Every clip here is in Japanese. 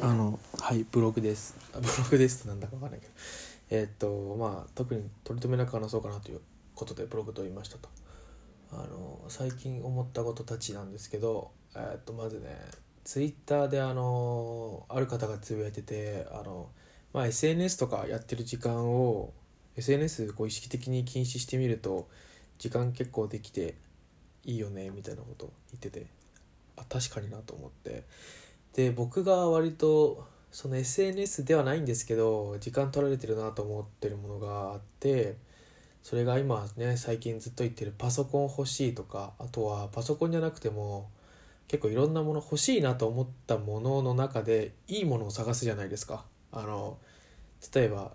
あのはいブログです。ブログですってなんだかわかんないけど。えーっとまあ特に取り留めなく話そうかなということでブログと言いましたと。あの最近思ったことたちなんですけどえーっとまずねツイッターであのある方がつぶやいててあの、まあ、SNS とかやってる時間を SNS こう意識的に禁止してみると時間結構できていいよねみたいなことを言っててあ確かになと思って。で僕が割とその SNS ではないんですけど時間取られてるなと思ってるものがあってそれが今ね最近ずっと言ってるパソコン欲しいとかあとはパソコンじゃなくても結構いろんなもの欲しいなと思ったものの中でいいものを探すじゃないですか。あの例えば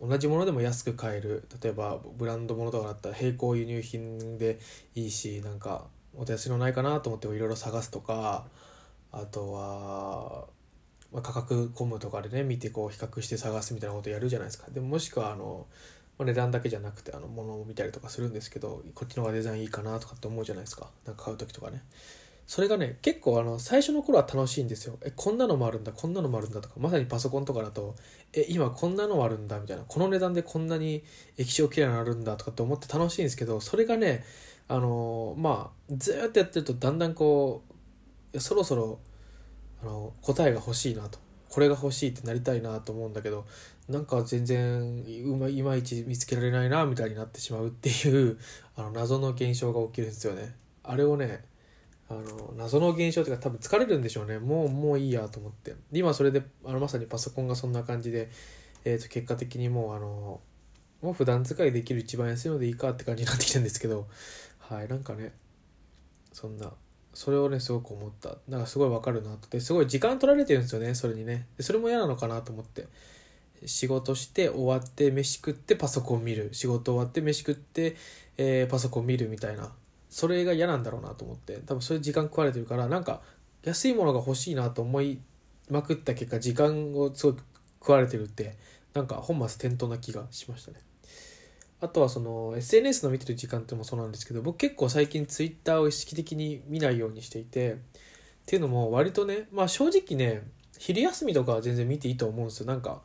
同じものでも安く買える例えばブランドものとかだったら並行輸入品でいいしなんかお手安いのないかなと思ってもいろいろ探すとかあとは、まあ、価格コムとかでね見てこう比較して探すみたいなことやるじゃないですか。でももしくはあの、まあ、値段だけじゃなくてあの物を見たりとかするんですけどこっちの方がデザインいいかなとかって思うじゃないですか。なんか買う時とかね。それがね結構あの最初の頃は楽しいんですよ。えこんなのもあるんだこんなのもあるんだとか。まさにパソコンとかだとえ今こんなのもあるんだみたいな。この値段でこんなに液晶きれいになるんだとかって思って楽しいんですけどそれがねあのまあずっとやってるとだんだんこうやそろそろあの答えが欲しいなと。これが欲しいってなりたいなと思うんだけどなんか全然いまいち見つけられないなみたいになってしまうっていう あの謎の現象が起きるんですよね。あれをねあの謎の現象っていうか多分疲れるんでしょうね。もうもういいやと思って。今それであのまさにパソコンがそんな感じで、えー、と結果的にもうあのもう普段使いできる一番安いのでいいかって感じになってきたんですけどはいなんかねそんなそれをねすごく思った。なんかすごいわかるなって。すごい時間取られてるんですよねそれにね。それも嫌なのかなと思って。仕事して終わって飯食ってパソコン見る。仕事終わって飯食って、えーパソコン見るみたいな。それが嫌なんだろうなと思って。多分そういう時間食われてるからなんか安いものが欲しいなと思いまくった結果時間をすごい食われてるってなんか本末転倒な気がしましたね。あとはその SNS の見てる時間ってもそうなんですけど僕結構最近 Twitter を意識的に見ないようにしていてっていうのも割とねまあ正直ね昼休みとかは全然見ていいと思うんですよ。なんか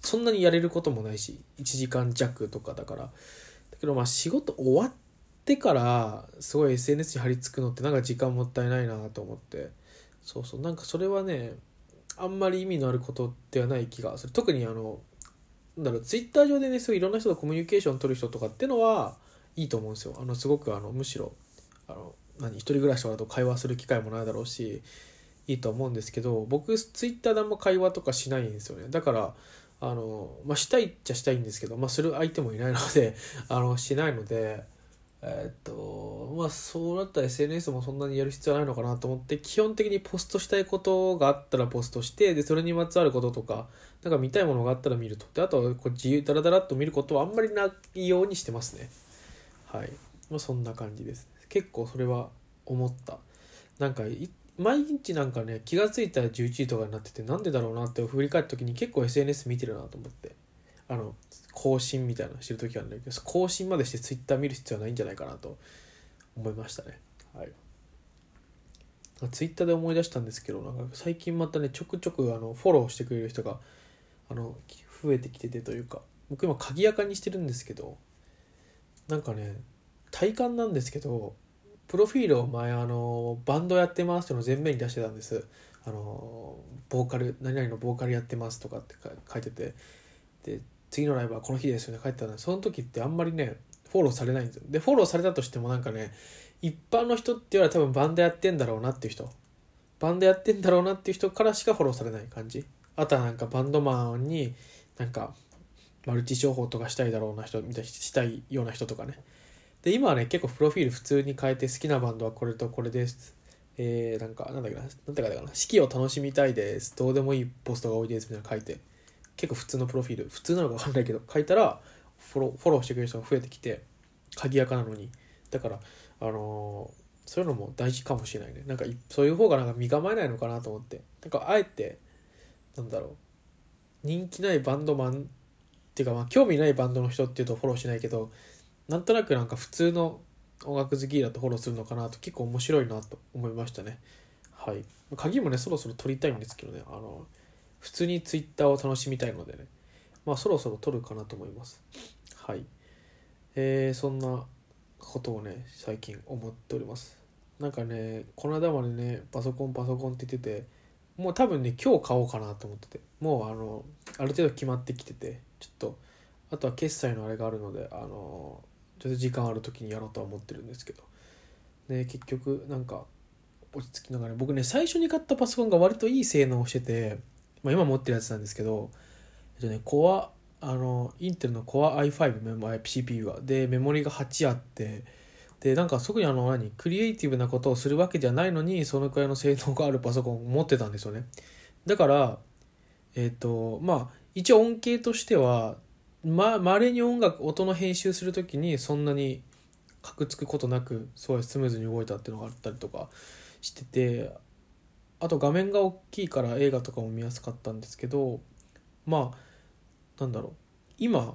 そんなにやれることもないし1時間弱とかだから。だけどまあ仕事終わってからすごい SNS に貼り付くのってなんか時間もったいないなと思って。そうそう。なんかそれはねあんまり意味のあることではない気がする。特にあのだろうツイッター上でねすごいいろんな人とコミュニケーション取る人とかっていうのはいいと思うんですよ。あのすごくあのむしろあの何一人暮らしとかだと会話する機会もないだろうしいいと思うんですけど僕ツイッターであんま会話とかしないんですよね。だからあの、まあ、したいっちゃしたいんですけど、まあ、する相手もいないのであのしないのでえーっとまあそうなったら SNS もそんなにやる必要ないのかなと思って基本的にポストしたいことがあったらポストしてでそれにまつわることとかなんか見たいものがあったら見ると。であとこう自由ダラダラっと見ることはあんまりないようにしてますね。はい。まあそんな感じです結構それは思った。なんか毎日なんかね気が付いたら11時とかになっててなんでだろうなって振り返った時に結構 SNS 見てるなと思って。あの更新みたいなのしてる時はあるんだけど更新までして Twitter 見る必要はないんじゃないかなと思いましたね。はい。ツイッターで思い出したんですけどなんか最近またねちょくちょくあのフォローしてくれる人があの増えてきててというか僕今鍵垢にしてるんですけどなんかね体感なんですけどプロフィールを前あのバンドやってますっていうのを前面に出してたんです。あのボーカル何々のボーカルやってますとかって書いててで次のライブはこの日ですよね書いてたのでその時ってあんまりねフォローされないんですよ。でフォローされたとしてもなんかね一般の人って言われたら多分バンドやってんだろうなっていう人。バンドやってんだろうなっていう人からしかフォローされない感じ。あとはなんかバンドマンになんかマルチ商法とかしたいだろうな人みたいしたいような人とかね。で今はね結構プロフィール普通に変えて好きなバンドはこれとこれです。えー、なんかなんだっけななんだっけな。四季を楽しみたいです。どうでもいいポストが多いですみたいな書いて。結構普通のプロフィール普通なのか分かんないけど書いたらフォローフォローしてくれる人が増えてきて鍵垢なのに。だからあのーそういうのも大事かもしれないね。なんかそういう方がなんか身構えないのかなと思って。なんかあえてなんだろう。人気ないバンドマンっていうかまあ興味ないバンドの人っていうとフォローしないけどなんとなくなんか普通の音楽好きだとフォローするのかなと結構面白いなと思いましたね。はい。鍵もねそろそろ取りたいんですけどね。あの普通にツイッターを楽しみたいのでね。まあそろそろ撮るかなと思います。はい。えー、そんなことをね最近思っております。なんかねこの間までねパソコンパソコンって言っててもう多分ね今日買おうかなと思ってて。もうあのある程度決まってきててちょっとあとは決済のあれがあるのであのちょっと時間ある時にやろうとは思ってるんですけど。ね結局なんか落ち着きながらね僕ね最初に買ったパソコンが割といい性能をしてて、まあ、今持ってるやつなんですけどえっとねコアあのインテルの Core i5 メモ CPU が。でメモリが8あってでなんか特にあの何クリエイティブなことをするわけではないのにそのくらいの性能があるパソコンを持ってたんですよね。だからえっ、とまあ一応音形としてはま稀に音楽音の編集する時にそんなにカクつくことなくすごいスムーズに動いたっていうのがあったりとかしててあと画面が大きいから映画とかも見やすかったんですけどまあなんだろう。今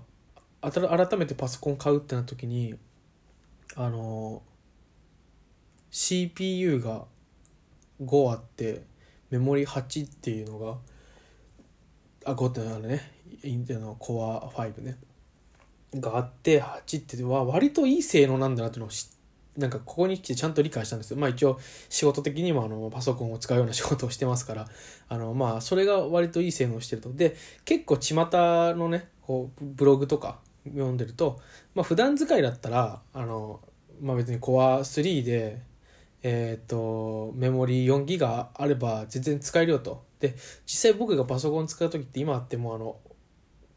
改めてパソコン買うってなった時にあの CPU が5あってメモリ8っていうのがあ5ってあのね。インテルの Core 5ね。があって8っては割といい性能なんだなっていうのを知なんかここに来てちゃんと理解したんですよ。まあ一応仕事的にもあのパソコンを使うような仕事をしてますから、あのまあそれが割といい性能をしてると。で、結構巷のね、こうブログとか読んでると、まあ普段使いだったら、あの、まあ別に Core 3で、えっ、ー、と、メモリ4ギガあれば全然使えるよと。で、実際僕がパソコン使う時って今あってもあの、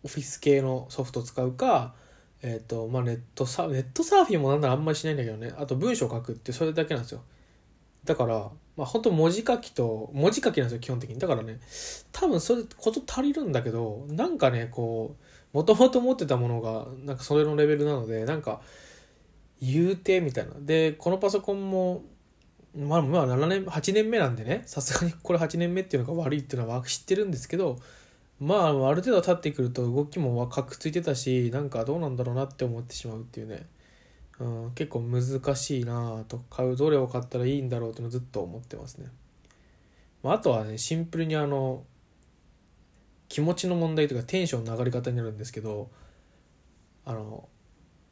オフィス系のソフト使うか、えっ、ー、と、まあ、ネットサネットサーフィンもなんならあんまりしないんだけどね。あと文章書くってそれだけなんですよ。だから、まあ、本当文字書きと、文字書きなんですよ、基本的に。だからね、多分それこと足りるんだけど、なんかね、こう、もともと持ってたものが、なんかそれのレベルなので、なんか、言うて、みたいな。で、このパソコンも、まあ、まあ、7年、8年目なんでね、さすがにこれ8年目っていうのが悪いっていうのは知ってるんですけど、まあある程度経ってくると動きもかくついてたしなんかどうなんだろうなって思ってしまうっていうね、うん、結構難しいなと買うどれを買ったらいいんだろうってのずっと思ってますね、まあ、あとはねシンプルにあの気持ちの問題というかテンションの上がり方になるんですけどあの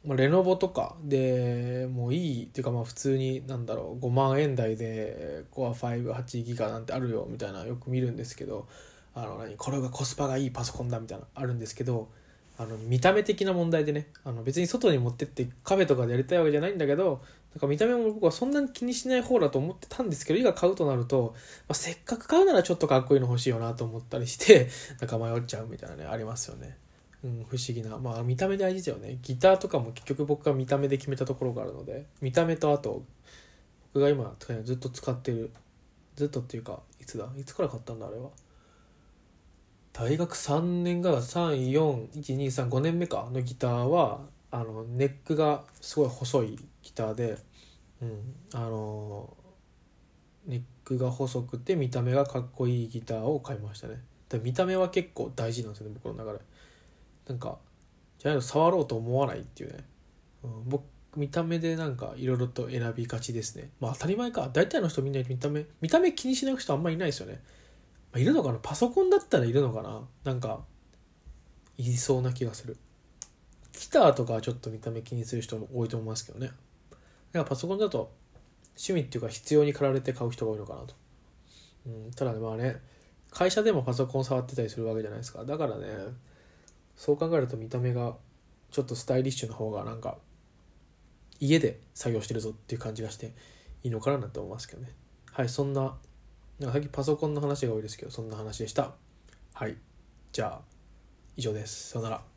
まあ、レノボとかでもういいっていうかまあ普通になんだろう5万円台で Core58 ギガなんてあるよみたいなよく見るんですけどあの何これがコスパがいいパソコンだみたいなあるんですけどあの見た目的な問題でねあの別に外に持ってってカフェとかでやりたいわけじゃないんだけどなんか見た目も僕はそんなに気にしない方だと思ってたんですけどいざ買うとなると、まあ、せっかく買うならちょっとかっこいいの欲しいよなと思ったりして なんか迷っちゃうみたいなねありますよね。うん、不思議な。まあ見た目大事だよね。ギターとかも結局僕が見た目で決めたところがあるので見た目とあと僕が今ずっと使ってるずっとっていうかいつだ？いつから買ったんだあれは？大学3年が34123 5年目かのギターはあのネックがすごい細いギターで、うん、あのネックが細くて見た目がかっこいいギターを買いましたね。で見た目は結構大事なんですよね僕の流れなんかじゃないと触ろうと思わないっていうね、うん、僕見た目でなんかいろいろと選びがちですね。まあ当たり前か。大体の人みんな見た目見た目気にしない人あんまりいないですよね。いるのかな？パソコンだったらいるのかな？なんかいそうな気がする。ギターとかはちょっと見た目気にする人も多いと思いますけどね。だからパソコンだと趣味っていうか必要に駆られて買う人が多いのかなと、うん、ただねまあね会社でもパソコン触ってたりするわけじゃないですか。だからねそう考えると見た目がちょっとスタイリッシュな方がなんか家で作業してるぞっていう感じがしていいのかななんて思いますけどね。はいそんななんか最近パソコンの話が多いですけどそんな話でした。はい。じゃあ以上です。さよなら。